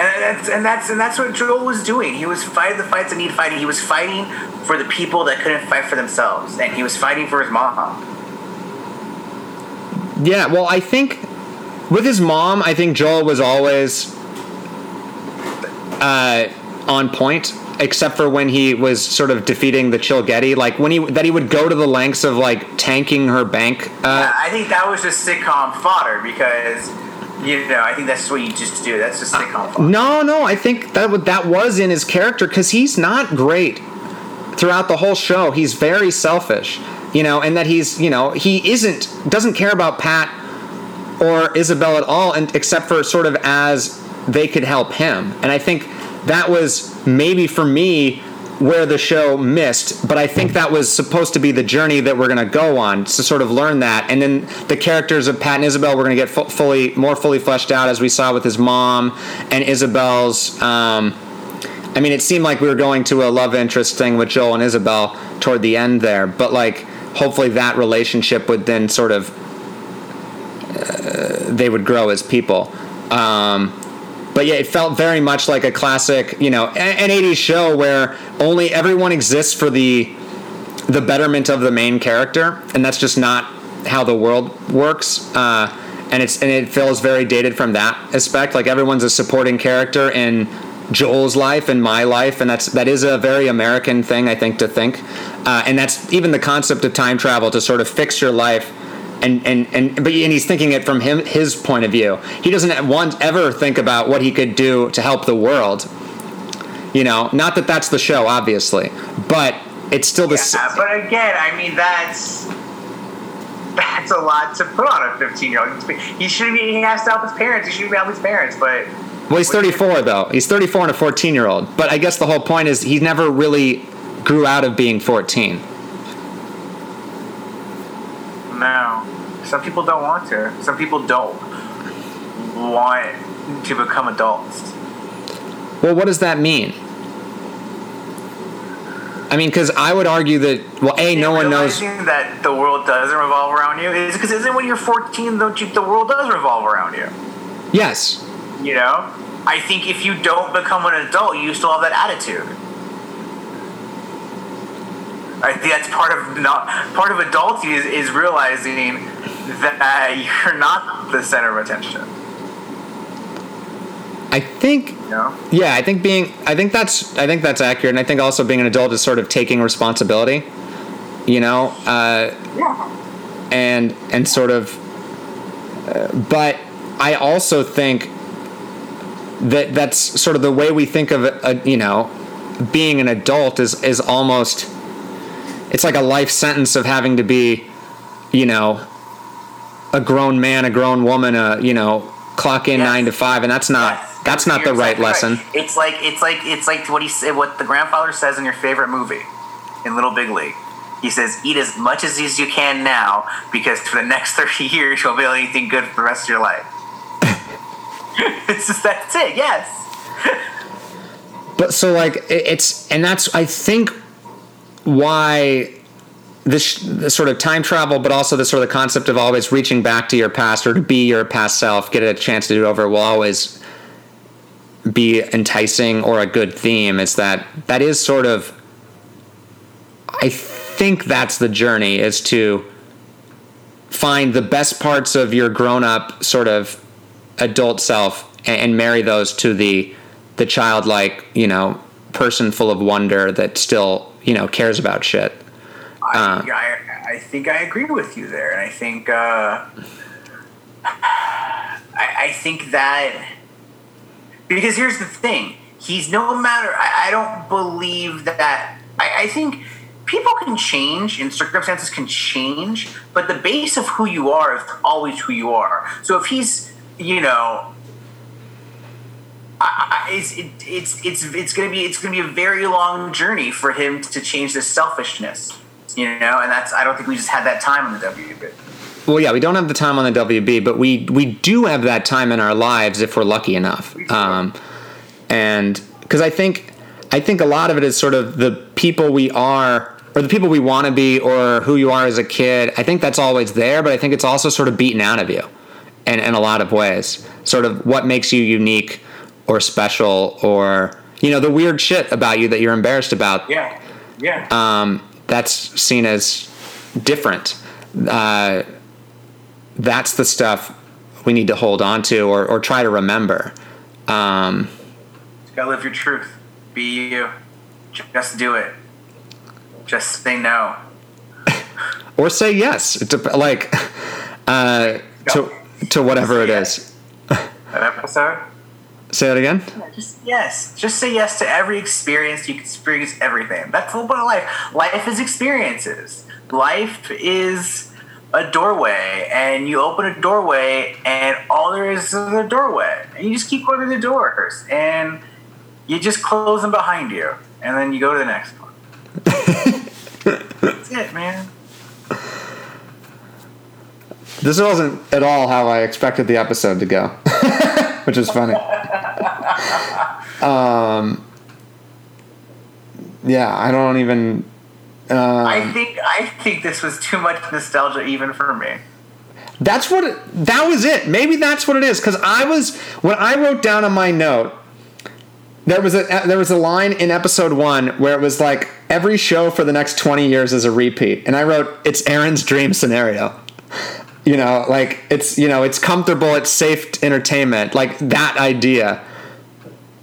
and that's and that's and that's what Joel was doing. He was fighting the fights that need fighting. He was fighting for the people that couldn't fight for themselves, and he was fighting for his mom. Yeah, well, I think with his mom, I think Joel was always uh, on point, except for when he was sort of defeating the Chilgetty. Like when he that he would go to the lengths of like tanking her bank. Uh, I think that was just sitcom fodder because you know I think that's what you just do. That's just sitcom fodder. no, no, I think that that was in his character because he's not great throughout the whole show. He's very selfish, you know, and that he's you know he isn't doesn't care about Pat or Isabel at all, and except for sort of as they could help him. And I think that was maybe for me where the show missed, but I think that was supposed to be the journey that we're going to go on to sort of learn that. And then the characters of Pat and Isabel were going to get fu- fully, more fully fleshed out as we saw with his mom and Isabel's. Um, I mean, it seemed like we were going to a love interest thing with Joel and Isabel toward the end there, but like hopefully that relationship would then sort of uh, they would grow as people. Um, but yeah, it felt very much like a classic, you know, an '80s show where only everyone exists for the the betterment of the main character, and that's just not how the world works. Uh, and it's and it feels very dated from that aspect. Like everyone's a supporting character in Joel's life and my life, and that's that is a very American thing, I think, to think. Uh, and that's even the concept of time travel to sort of fix your life. And, and, and but and he's thinking it from him his point of view. He doesn't once ever think about what he could do to help the world. You know, not that that's the show, obviously, but it's still the s Yeah, but again, I mean that's that's a lot to put on a 15 year old. He should be. He has to help his parents. He should be helping his parents. But Well, he's 34 though. He's 34 and a 14 year old. But I guess the whole point is he never really grew out of being 14. No, some people don't want to. Some people don't want to become adults. Well, what does that mean? I mean, because I would argue that well, a no one knows. That the world doesn't revolve around you is because isn't when you're 14 don't you, the world does revolve around you. Yes, You know, I think if you don't become an adult, you still have that attitude. I think that's part of not part of adulting is, is realizing that you're not the center of attention. I think. Know, Yeah, I think being. I think that's. I think that's accurate, and I think also being an adult is sort of taking responsibility. You know, uh, yeah. and and sort of uh, but i also think that that's sort of the way we think of a, you know being an adult is is almost it's like a life sentence of having to be you know a grown man, a grown woman, a you know, clock in Yes. nine to five, and that's not Yes. that's not the You're right exactly lesson. It's like it's like it's like what he said. What the grandfather says in your favorite movie, in Little Big League. He says, "Eat as much as you can now, because for the next thirty years, you'll be able to eat anything good for the rest of your life." it's just that's it. Yes. But so like it's and that's I think why this, this sort of time travel, but also the sort of concept of always reaching back to your past or to be your past self, get a chance to do it over, will always be enticing or a good theme. Is that that is sort of I think that's the journey is to find the best parts of your grown up sort of adult self and, and marry those to the the childlike, you know, person full of wonder that still, you know, cares about shit. I, Uh. I, I think I agree with you there, and I think uh, I, I think that because here's the thing: he's no matter. I, I don't believe that. I, I think people can change and circumstances can change, but the base of who you are is always who you are. So if he's, you know. I, I, it's it, it's it's it's gonna be it's gonna be a very long journey for him to change this selfishness, you know, and that's I don't think we just had that time on the WB. Well, yeah, we don't have the time on the WB, but we we do have that time in our lives if we're lucky enough. Um, and because I think I think a lot of it is sort of the people we are or the people we want to be or who you are as a kid. I think that's always there, but I think it's also sort of beaten out of you in, in a lot of ways. Sort of what makes you unique or special or you know the weird shit about you that you're embarrassed about Yeah, yeah. um, that's seen as different. Uh, that's the stuff we need to hold on to or, or try to remember. Um, You gotta live your truth. Be you. Just do it. Just say no. or say yes to like uh, to to whatever it is. That episode. Say that again. Just yes. Just say yes to every experience. You can experience everything. That's the whole point of life. Life is experiences. Life is a doorway, and you open a doorway, and all there is is a doorway, and you just keep going to the doors, and you just close them behind you, and then you go to the next one. That's it, man. This wasn't at all how I expected the episode to go, which is funny. Um, yeah, I don't even. Um, I think I think this was too much nostalgia even for me. That's what it, that was it. Maybe that's what it is cuz I was when I wrote down on my note there was a there was a line in episode 1 where it was like every show for the next 20 years is a repeat and I wrote it's Aaron's dream scenario. You know, like it's you know, it's comfortable, it's safe entertainment, like that idea.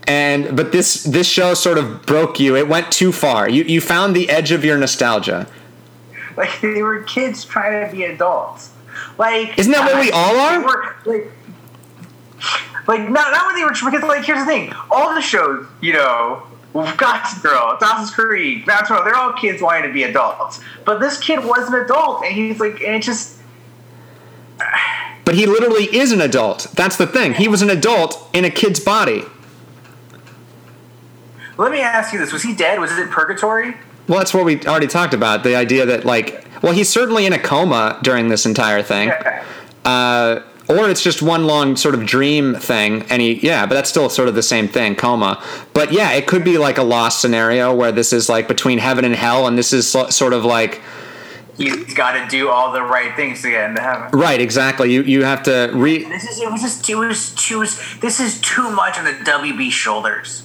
And but this this show sort of broke you. It went too far. You you found the edge of your nostalgia. Like they were kids trying to be adults. Like Isn't that what we all are? Were, like, like not not when they were because like here's the thing. All the shows, you know, Gossip Girl, Dawson's Creek, Bounce they're all kids wanting to be adults. But this kid was an adult, and he's like, and it just But he literally is an adult. That's the thing. He was an adult in a kid's body. Let me ask you this: Was he dead? Was it in purgatory? Well, that's what we already talked about. The idea that, like, well, he's certainly in a coma during this entire thing. Yeah. Uh, or it's just one long sort of dream thing. And he, yeah, but that's still sort of the same thing, coma. But yeah, it could be like a lost scenario where this is like between heaven and hell, and this is so- sort of like, He's got to do all the right things to get into heaven. right, exactly. You you have to re. This is it was just it was too this is too much on the WB shoulders.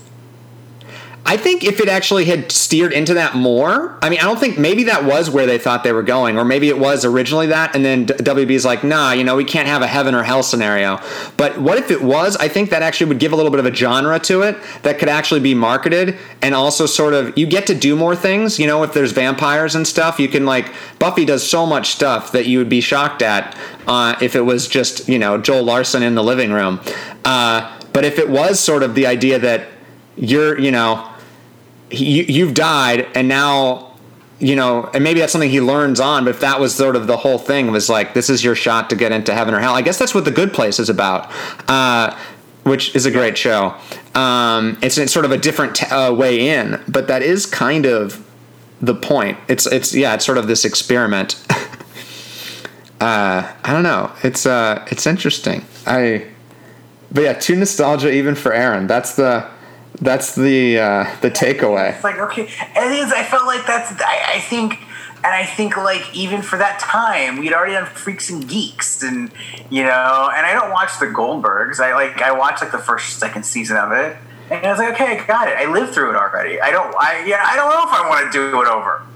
I think if it actually had steered into that more, I mean, I don't think maybe that was where they thought they were going, or maybe it was originally that, and then WB's like, nah, you know, we can't have a heaven or hell scenario. But what if it was? I think that actually would give a little bit of a genre to it that could actually be marketed, and also sort of you get to do more things. You know, if there's vampires and stuff, you can like Buffy does so much stuff that you would be shocked at uh, if it was just you know Joel Larsen in the living room. Uh, but if it was sort of the idea that you're, you know, you, you've died and now you know, and maybe that's something he learns on, but if that was sort of the whole thing was like, this is your shot to get into heaven or hell. I guess that's what the good place is about. Uh, which is a great show. Um, it's, it's sort of a different t- uh, way in, but that is kind of the point. It's it's yeah, it's sort of this experiment. uh, I don't know. It's uh, it's interesting. I, but yeah, too nostalgia even for Aaron. That's the that's the uh, the takeaway. It's like okay, and it is, I felt like that's I, I think. And I think, like, even for that time, we'd already done Freaks and Geeks, and you know. And I don't watch the Goldbergs. I like I watched like the first, second season of it, and I was like, okay, I got it. I lived through it already. I don't. I yeah. I don't know if I want to do it over.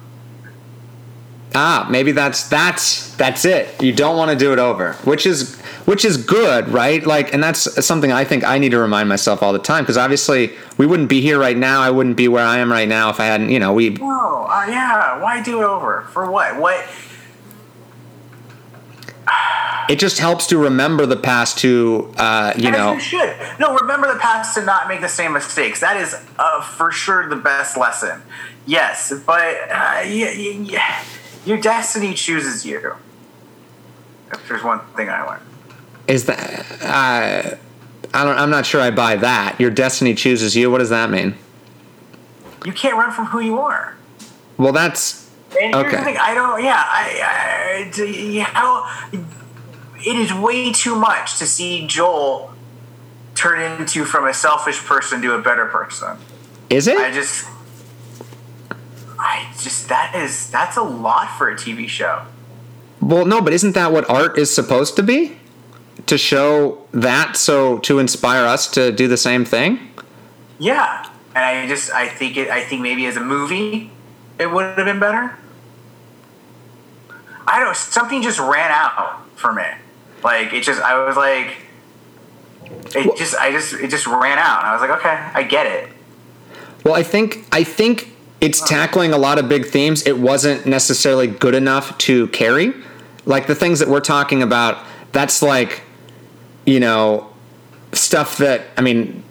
Ah, maybe that's that's that's it. You don't want to do it over, which is which is good, right? Like, and that's something I think I need to remind myself all the time because obviously we wouldn't be here right now. I wouldn't be where I am right now if I hadn't, you know, we. No, uh, yeah. Why do it over for what? What? It just helps to remember the past to, uh, you As know. you should. No, remember the past to not make the same mistakes. That is uh, for sure the best lesson. Yes, but uh, yeah, yeah, your destiny chooses you. If there's one thing I learned. Is that uh, I don't? I'm not sure I buy that. Your destiny chooses you. What does that mean? You can't run from who you are. Well, that's And here's Okay. the thing, I don't. Yeah, I. I how it is way too much to see Joel turn into from a selfish person to a better person. is it? I just. I just that is that's a lot for a TV show. Well, no, but isn't that what art is supposed to be? To show that, so to inspire us to do the same thing. Yeah, and I just I think it I think maybe as a movie it would have been better. I don't something just ran out for me. Like it just I was like it just I just it just ran out. I was like, okay, I get it. Well, I think I think it's tackling a lot of big themes. It wasn't necessarily good enough to carry. Like the things that we're talking about, that's like, you know, stuff that I mean,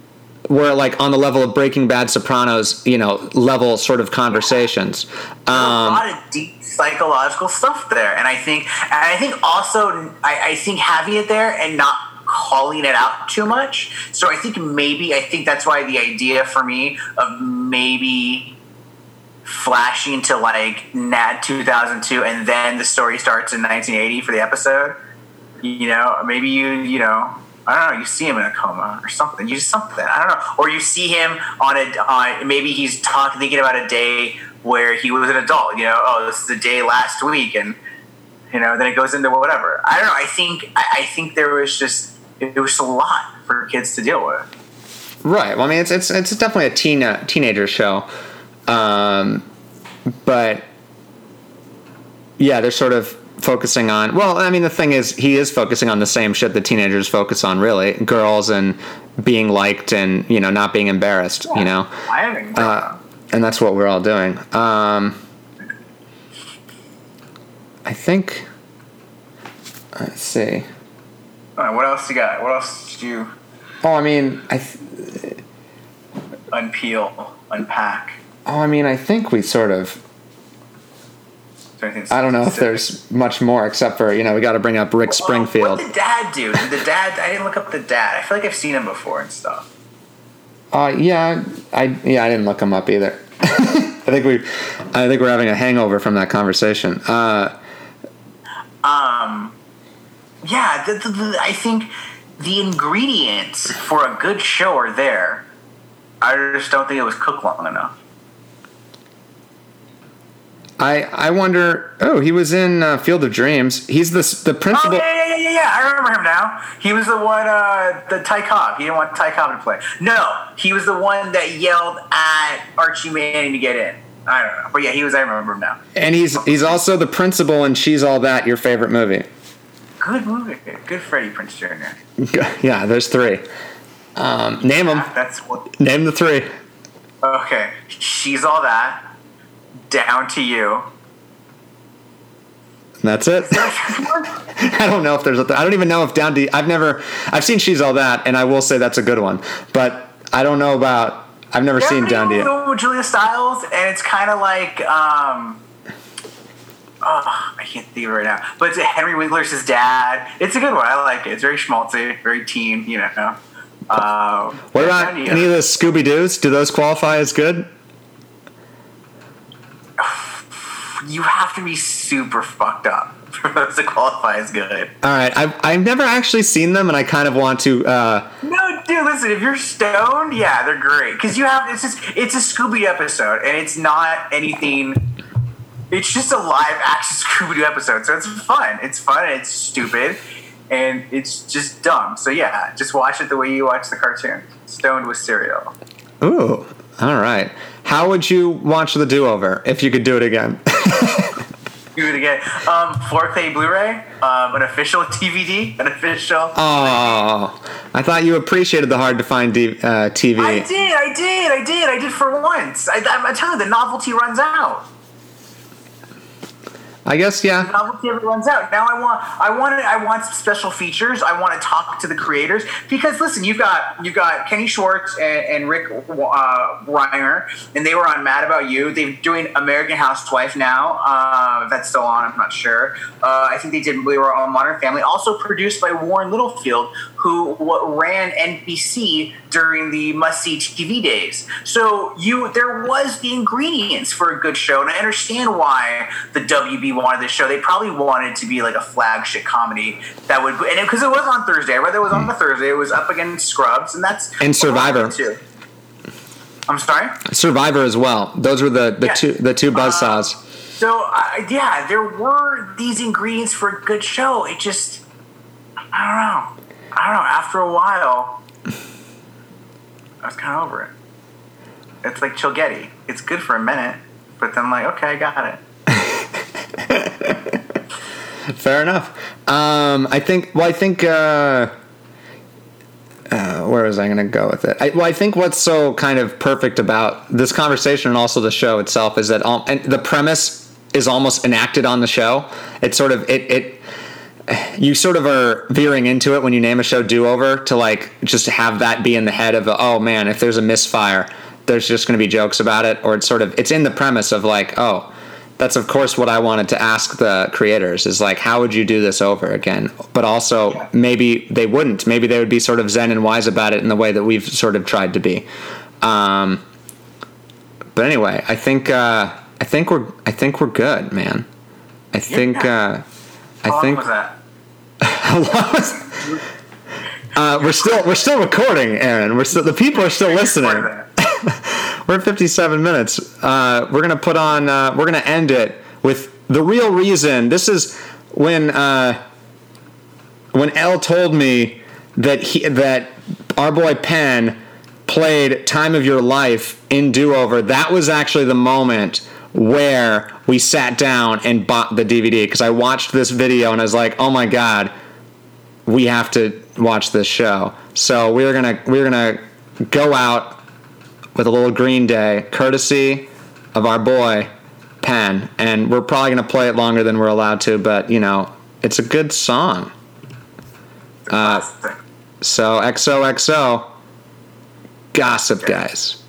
we're like on the level of Breaking Bad, Sopranos, you know, level sort of conversations. a Um, lot of deep psychological stuff there, and I think, and I think also, I, I think having it there and not calling it out too much. So I think maybe I think that's why the idea for me of maybe flashing to like Nat 2002 and then the story starts in 1980 for the episode. You know, maybe you you know. I don't know. You see him in a coma or something. You just something. I don't know. Or you see him on a on maybe he's talking thinking about a day where he was an adult. You know, oh, this is the day last week, and you know, then it goes into whatever. I don't know. I think I, I think there was just it was a lot for kids to deal with. Right. Well, I mean, it's it's it's definitely a teen uh, teenager show, um, but yeah, they're sort of focusing on. Well, I mean, the thing is, he is focusing on the same shit that teenagers focus on, really, girls and being liked and you know not being embarrassed. You know uh, and that's what we're all doing. Um, I think. Let's see. All right, what else you got? What else did you Oh, I mean, I. Th- unpeel, unpack? oh, I mean, I think we sort of. Is there anything I don't know if there's much more except for you know we got to bring up Rick Well, Springfield. What did dad do? Did the dad? I didn't look up the dad. I feel like I've seen him before and stuff. Uh, yeah, I yeah I didn't look him up either. I think we, I think we're having a hangover from that conversation. Uh, Um, yeah, the, the, the, I think the ingredients for a good show are there. I just don't think it was cooked long enough. I I wonder. Oh, he was in uh, Field of Dreams. He's the the Oh principal. yeah, yeah, yeah, yeah, yeah. I remember him now. He was the one, uh, the Ty Cobb. He didn't want Ty Cobb to play. No, he was the one that yelled at Archie Manning to get in. I don't know, but yeah, he was. I remember him now. And he's he's also the principal in She's All That. Your favorite movie? Good movie. Good Freddie Prinze Jr. yeah, there's three. Um, name them. That's what. Name the three. Okay, she's all that. Down to you. That's it. I don't know if there's. A th- I don't even know if Down to. I've never. I've seen She's All That, and I will say that's a good one. But I don't know about. I've never seen Down to You. Julia Stiles, and it's kind of like um, oh, I can't think of it right now. But it's Henry Winkler's his dad. It's a good one. I like it. It's very schmaltzy, very teen. You know. Uh, What about any of the Scooby Doo's? Do those qualify as good? You have to be super fucked up for those to qualify as good. All right, I've I've never actually seen them, and I kind of want to. Uh, No, dude, listen. If you're stoned, yeah, they're great because you have it's just it's a Scooby episode and it's not anything. It's just a live action Scooby Doo episode, so it's fun. It's fun and it's stupid, and it's just dumb. So yeah, just watch it the way you watch the cartoon. Stoned with cereal. ooh, all right. How would you watch the do over if you could do it again? Do it again. Um, 4K Blu-ray, um, an official DVD, an official. oh, I thought you appreciated the hard to find D- uh, TV. I did, I did, I did, I did for once. I, I'm telling you, the novelty runs out. I guess yeah. novelty out. Now I want, I want, I want special features. I want to talk to the creators because listen, you've got you've got Kenny Schwartz and, and Rick uh, Wiener, and they were on Mad About You. They're doing American Housewife now. Uh, that's still on, I'm not sure. Uh, I think they did. We were on Modern Family, also produced by Warren Littlefield, who ran NBC during the must see TV days. So you there was the ingredients for a good show, and I understand why the WB wanted this show. They probably wanted it to be like a flagship comedy that would, and because it, was on Thursday, right? It was on the Thursday. It was up against Scrubs, and that's And Survivor. too. I'm sorry. Survivor as well. Those were the, the Yeah. two the two buzzsaws. So uh, yeah, there were these ingredients for a good show. It just, I don't know. I don't know. After a while, I was kind of over it. It's like Chilgetty. It's good for a minute, but then like, okay, I got it. Fair enough. Um, I think. Well, I think. Uh, uh, where was I going to go with it? I, well, I think what's so kind of perfect about this conversation and also the show itself is that all, and the premise is almost enacted on the show. It's sort of it. It you sort of are veering into it when you name a show do over to like just have that be in the head of oh man if there's a misfire there's just going to be jokes about it or it's sort of it's in the premise of like oh that's of course what I wanted to ask the creators is like how would you do this over again? But also maybe they wouldn't. Maybe they would be sort of zen and wise about it in the way that we've sort of tried to be. Um, but anyway I think uh, I think we're I think we're good man. I think uh, I How long think was that? how long was- uh, we're still we're still recording, Aaron. We're still the people are still listening. We're at 57 minutes. Uh, we're gonna put on. Uh, we're gonna end it with the real reason. This is when uh, when L told me that he that our boy Penn played "Time of Your Life" in Do Over. That was actually the moment where we sat down and bought the DVD because I watched this video and I was like, "Oh my god, we have to watch this show." So we're gonna we're gonna go out with a little Green Day, courtesy of our boy Penn, and we're probably gonna play it longer than we're allowed to, but you know, it's a good song. Uh. So XOXO, Gossip Guys.